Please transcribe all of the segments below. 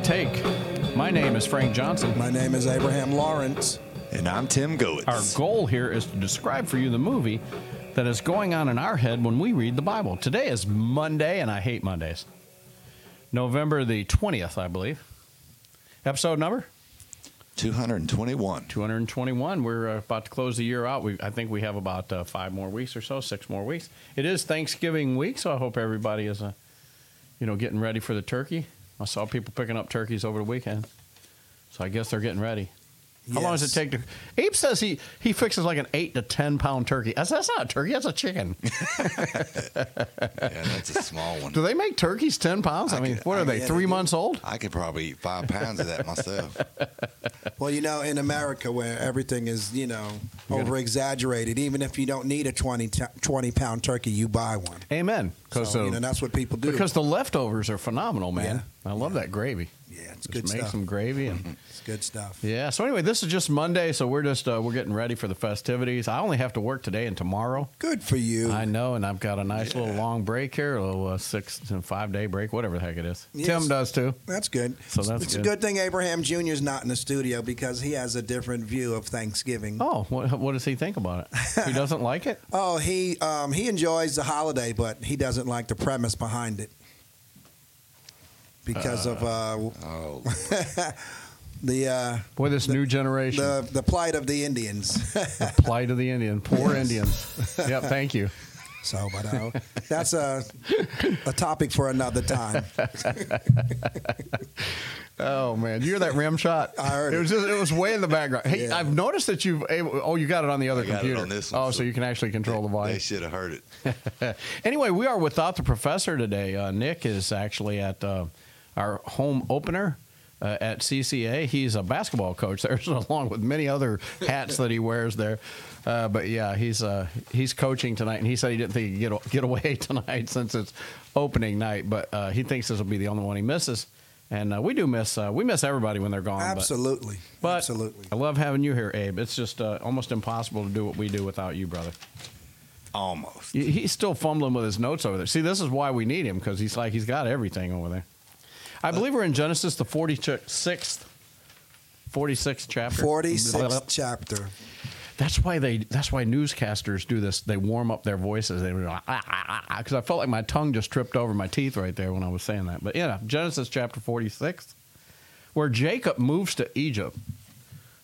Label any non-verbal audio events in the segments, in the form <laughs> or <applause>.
welcome to our morning take. My name is Frank Johnson. My name is Abraham Lawrence. And I'm Tim Goetz. Our goal here is to describe for you the movie that is going on in our head when we read the Bible. Today is Monday, and I hate Mondays. November the 20th, I believe. Episode number? 221. 221. We're uh, about to close the year out. We, I think we have about uh, five more weeks or so, six more weeks. It is Thanksgiving week, so I hope everybody is, uh, you know, getting ready for the turkey. I saw people picking up turkeys over the weekend, so I guess they're getting ready. How long does it take to? Abe says he he fixes like an eight to ten pound turkey. I said, that's not a turkey. That's a chicken. <laughs> Yeah, that's a small one. Do they make turkeys ten pounds? I, I mean, could- what I are they? yeah, Three they months old? I could probably eat five pounds of that myself. <laughs> Well, you know, in America where everything is, you know, over exaggerated, even if you don't need a 20, t- 20 pound turkey, you buy one. Amen. Because So, you know, that's what people do. because the leftovers are phenomenal, man. I love that gravy. Yeah, it's Just good make stuff. some gravy and <laughs> It's good stuff. yeah. So anyway, this is just Monday, so we're just uh, we're getting ready for the festivities. I only have to work today and tomorrow. Good for you. I know, and I've got a nice little long break here, a little uh, six to five day break, whatever the heck it is. Yes. Tim does too. That's good. So that's it's good. a good thing Abraham Jr. is not in the studio because he has a different view of Thanksgiving. Oh, what, what does he think about it? He doesn't like it. <laughs> Oh, he um, he enjoys the holiday, but he doesn't like the premise behind it because of uh, Oh, <laughs> the uh, Boy, this new generation, the the plight of the Indians. the plight of the Indian, poor Indians. <laughs> yep, thank you. so, but uh, that's a a topic for another time. <laughs> Oh man, you hear that rim shot? I heard it. it. was just, it was way in the background. Hey, Yeah. I've noticed that you've able, oh you got it on the other I got it computer. on this one, oh, so so you can actually control the volume. they should have heard it. anyway, we are without the professor today. Uh, Nick is actually at uh, our home opener. Uh, at CCA, he's a basketball coach there, <laughs> along with many other hats that he wears there. Uh, but yeah, he's uh, he's coaching tonight, and he said he didn't think he'd get get away <laughs> tonight since it's opening night. But uh, he thinks this will be the only one he misses, and uh, we do miss uh, we miss everybody when they're gone. Absolutely, but absolutely. I love having you here, Abe. It's just uh, almost impossible to do what we do without you, brother. Almost. He's still fumbling with his notes over there. See, this is why we need him because he's like he's got everything over there. I believe we're in Genesis, the forty sixth, forty sixth chapter. Forty sixth chapter. That's why they. That's why newscasters do this. They warm up their voices. They because ah, ah, ah, I felt like my tongue just tripped over my teeth right there when I was saying that. But yeah, Genesis chapter forty six, where Jacob moves to Egypt.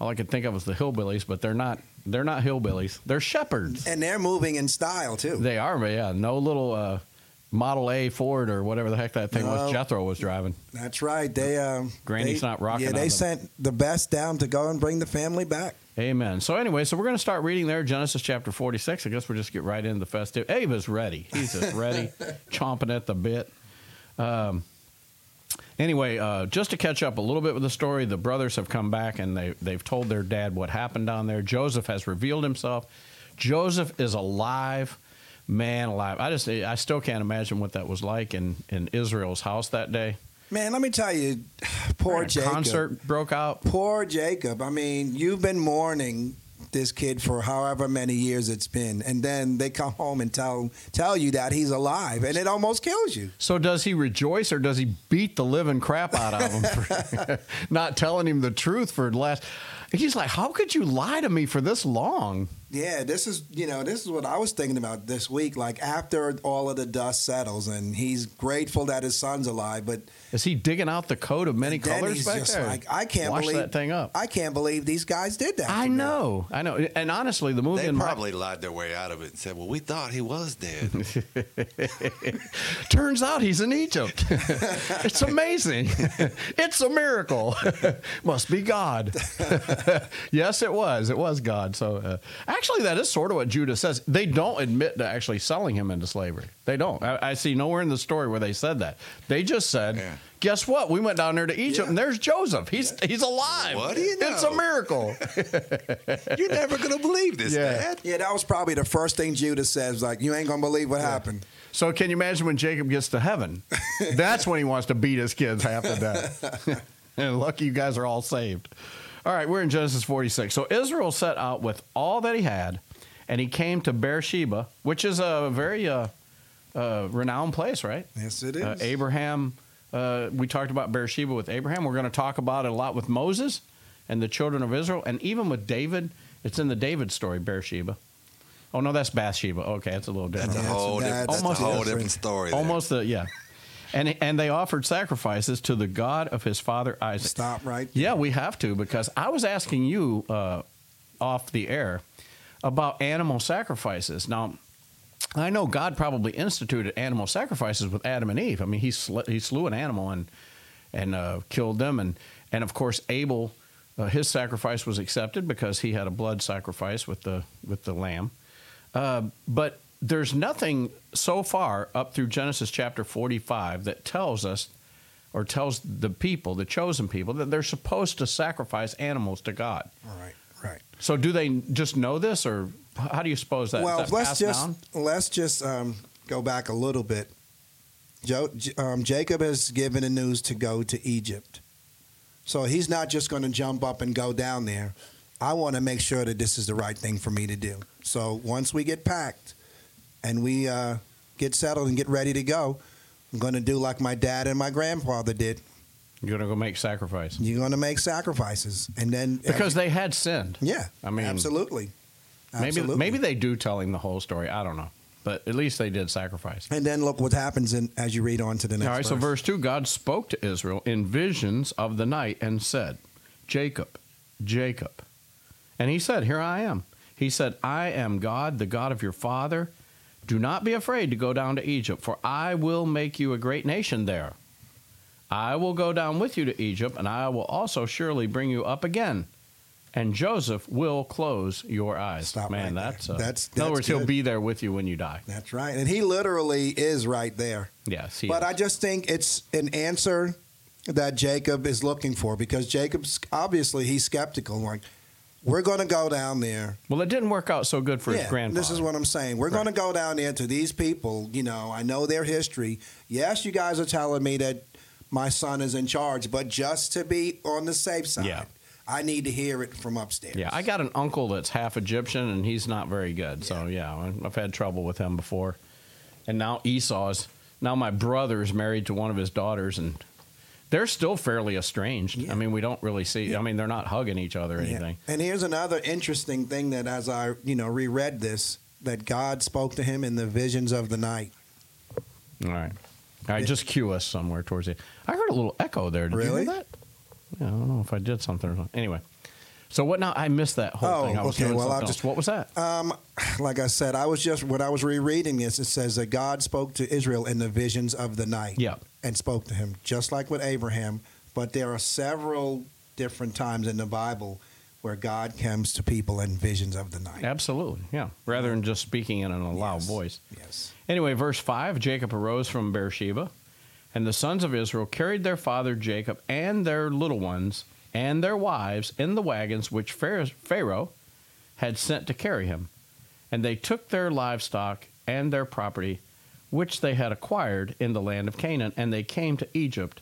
All I could think of was the hillbillies, but they're not. They're not hillbillies. They're shepherds. And they're moving in style too. They are, but yeah, no little uh, Model A Ford or whatever the heck that thing was Jethro was driving. That's right. They um, Granny's they- not rocking Yeah, they the- sent the best down to go and bring the family back. Amen. So anyway, so we're going to start reading there, Genesis chapter 46. I guess we'll just get right into the festive. Abe is ready. He's just ready, <laughs> chomping at the bit. Um, anyway, uh, just to catch up a little bit with the story, the brothers have come back and they, they've told their dad what happened down there. Joseph has revealed himself. Joseph is alive, man alive. I just, I still can't imagine what that was like in, in Israel's house that day. Man, let me tell you, <sighs> poor Jacob. concert broke out. Poor Jacob. I mean, you've been mourning this kid for however many years it's been, and then they come home and tell tell you that he's alive, and it almost kills you. So does he rejoice or does he beat the living crap out of him for <laughs> <laughs> not telling him the truth for the last? He's like, how could you lie to me for this long? Yeah, this is you know this is what I was thinking about this week. Like after all of the dust settles, and he's grateful that his son's alive, but Is he digging out the coat of many colors he's back just there? like, I can't Wash believe that thing up. I can't believe these guys did that. I to me. know, I know. And honestly, the movie They in my- probably lied their way out of it and said, well, we thought he was dead. <laughs> Turns out he's in Egypt. <laughs> it's amazing. <laughs> it's a miracle. Must be God. yes, it was. It was God. So uh, actually, that is sort of what Judah says. They don't admit to actually selling him into slavery. They don't. I, I see nowhere in the story where they said that. They just said. Yeah. Guess what? We went down there to Egypt, Yeah. and there's Joseph. He's he's alive. What do you know? It's a miracle. <laughs> You're never going to believe this, Yeah. Dad. Yeah, that was probably the first thing Judah says. Like, you ain't gonna believe what happened. So can you imagine when Jacob gets to heaven? <laughs> That's when he wants to beat his kids half to death. and lucky you guys are all saved. All right, we're in Genesis 46. So Israel set out with all that he had, and he came to Beersheba, which is a very uh, uh, renowned place, right? Yes, it is. Uh, Abraham Uh, we talked about Beersheba with Abraham. We're going to talk about it a lot with Moses and the children of Israel, and even with David. It's in the David story, Beersheba. Oh no, that's Bathsheba. Okay, that's a little different. That's a whole different. that's That's a whole different. different story. there. Almost the yeah, and and they offered sacrifices to the God of his father Isaac. Stop right. Yeah, we have to because I was asking you uh, off the air about animal sacrifices. Now, I know God probably instituted animal sacrifices with Adam and Eve. I mean, he sl- he slew an animal and and uh, killed them, and and of course Abel, uh, his sacrifice was accepted because he had a blood sacrifice with the with the lamb. Uh, but there's nothing so far up through Genesis chapter 45 that tells us or tells the people, the chosen people, that they're supposed to sacrifice animals to God. Right, right. So do they just know this, or how do you suppose that? well, that let's just let's just um, go back a little bit. Jo- um, Jacob has given the news to go to Egypt, so he's not just going to jump up and go down there. I want to make sure that this is the right thing for me to do. So once we get packed and we uh, get settled and get ready to go, I'm going to do like my dad and my grandfather did. You're going to go make sacrifices. You're going to make sacrifices, and then because they had sinned. yeah, I mean, absolutely, Maybe Absolutely. maybe maybe they do tell him the whole story. I don't know, but at least they did sacrifice. And then look what happens in, as you read on to the next. All right, so verse. verse 2 God spoke to Israel in visions of the night and said, Jacob, Jacob. And he said, Here I am. He said, I am God, the God of your father. Do not be afraid to go down to Egypt, for I will make you a great nation there. I will go down with you to Egypt, and I will also surely bring you up again. And Joseph will close your eyes. Stop Man, right that's, uh, That's- in other that's words, he'll be there with you when you die. That's right. And he literally is right there. Yes, he but is. I just think it's an answer that Jacob is looking for because Jacob's obviously he's skeptical. Like, we're going to go down there. well, it didn't work out so good for his grandfather. This is what I'm saying. We're going to go down there to these people. You know, I know their history. Yes, you guys are telling me that my son is in charge, but just to be on the safe side, Yeah. I need to hear it from upstairs. Yeah, I got an uncle that's half Egyptian, and he's not very good. So yeah, I've had trouble with him before. And now Esau's. Now my brother's married to one of his daughters, and they're still fairly estranged. Yeah. I mean, we don't really see. I mean, they're not hugging each other or Yeah. anything. And here's another interesting thing that as I, you know, reread this, that God spoke to him in the visions of the night. All right, all right. Just cue us somewhere towards the. I heard a little echo there. Did Really? you hear that? Yeah, I don't know if I did something or something. Anyway, so what now? I missed that whole Oh, thing. I was okay, well, I'll just- What was that? Um, like I said, I was just when I was rereading this, it says that God spoke to Israel in the visions of the night. Yeah. And spoke to him just like with Abraham. But there are several different times in the Bible where God comes to people in visions of the night. Absolutely, yeah. Rather than just speaking in a loud Yes. voice. Yes. Anyway, verse 5 Jacob arose from Beersheba, and the sons of Israel carried their father Jacob and their little ones and their wives in the wagons which Pharaoh- Pharaoh had sent to carry him. And they took their livestock and their property, which they had acquired in the land of Canaan, and they came to Egypt.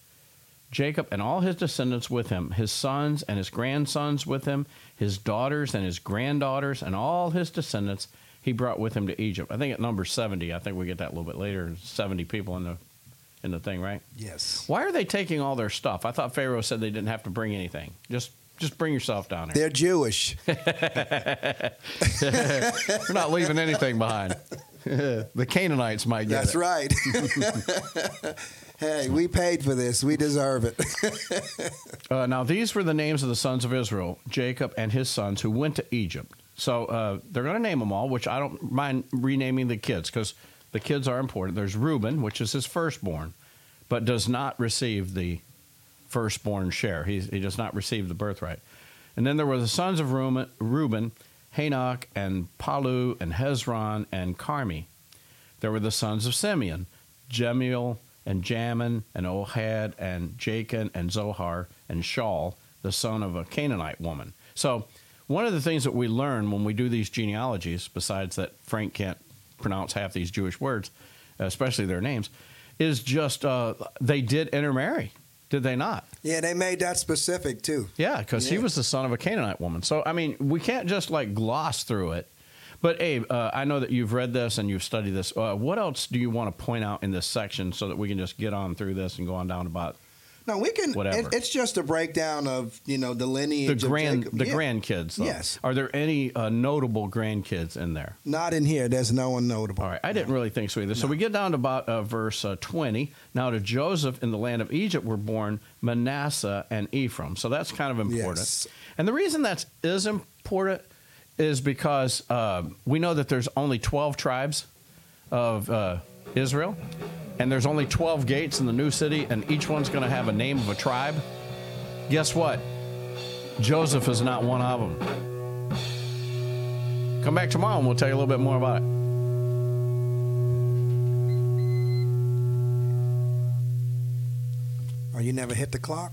Jacob and all his descendants with him, his sons and his grandsons with him, his daughters and his granddaughters, and all his descendants he brought with him to Egypt. I think at number 70, I think we get that a little bit later, 70 people in the in the thing, right? Yes. Why are they taking all their stuff? I thought Pharaoh said they didn't have to bring anything. Just just bring yourself down here. They're Jewish. <laughs> We're not leaving anything behind. <laughs> the Canaanites might get That's it. right. <laughs> <laughs> hey, we paid for this. We deserve it. Uh, now, these were the names of the sons of Israel, Jacob and his sons, who went to Egypt. So uh, they're going to name them all, which I don't mind renaming the kids because the kids are important. There's Reuben, which is his firstborn, but does not receive the firstborn share. He's, he does not receive the birthright. And then there were the sons of Reuben, Reuben Hanoch and Pallu and Hezron and Carmi. There were the sons of Simeon, Jemuel and Jamin and Ohad and Jachin and Zohar and Shaul, the son of a Canaanite woman. So one of the things that we learn when we do these genealogies, besides that Frank can't pronounce half these Jewish words, especially their names, is just uh, they did intermarry, did they not? yeah, they made that specific too. Yeah, because he was the son of a Canaanite woman. So I mean, we can't just like gloss through it. But Abe, uh, I know that you've read this and you've studied this. Uh, what else do you want to point out in this section so that we can just get on through this and go on down about No, we can. Whatever. It, it's just a breakdown of you know the the lineage. of grand the Yeah. grandkids? Though. Yes. Are there any uh, notable grandkids in there? Not in here. There's no one notable. All right, I didn't really think so either. So we get down to about uh, verse uh, 20. Now to Joseph in the land of Egypt were born Manasseh and Ephraim. So that's kind of important. Yes. And the reason that is important is because uh, we know that there's only 12 tribes of uh, Israel, and there's only 12 gates in the new city, and each one's going to have a name of a tribe. Guess what? Joseph is not one of them. Come back tomorrow and we'll tell you a little bit more about it. Oh, you never hit the clock?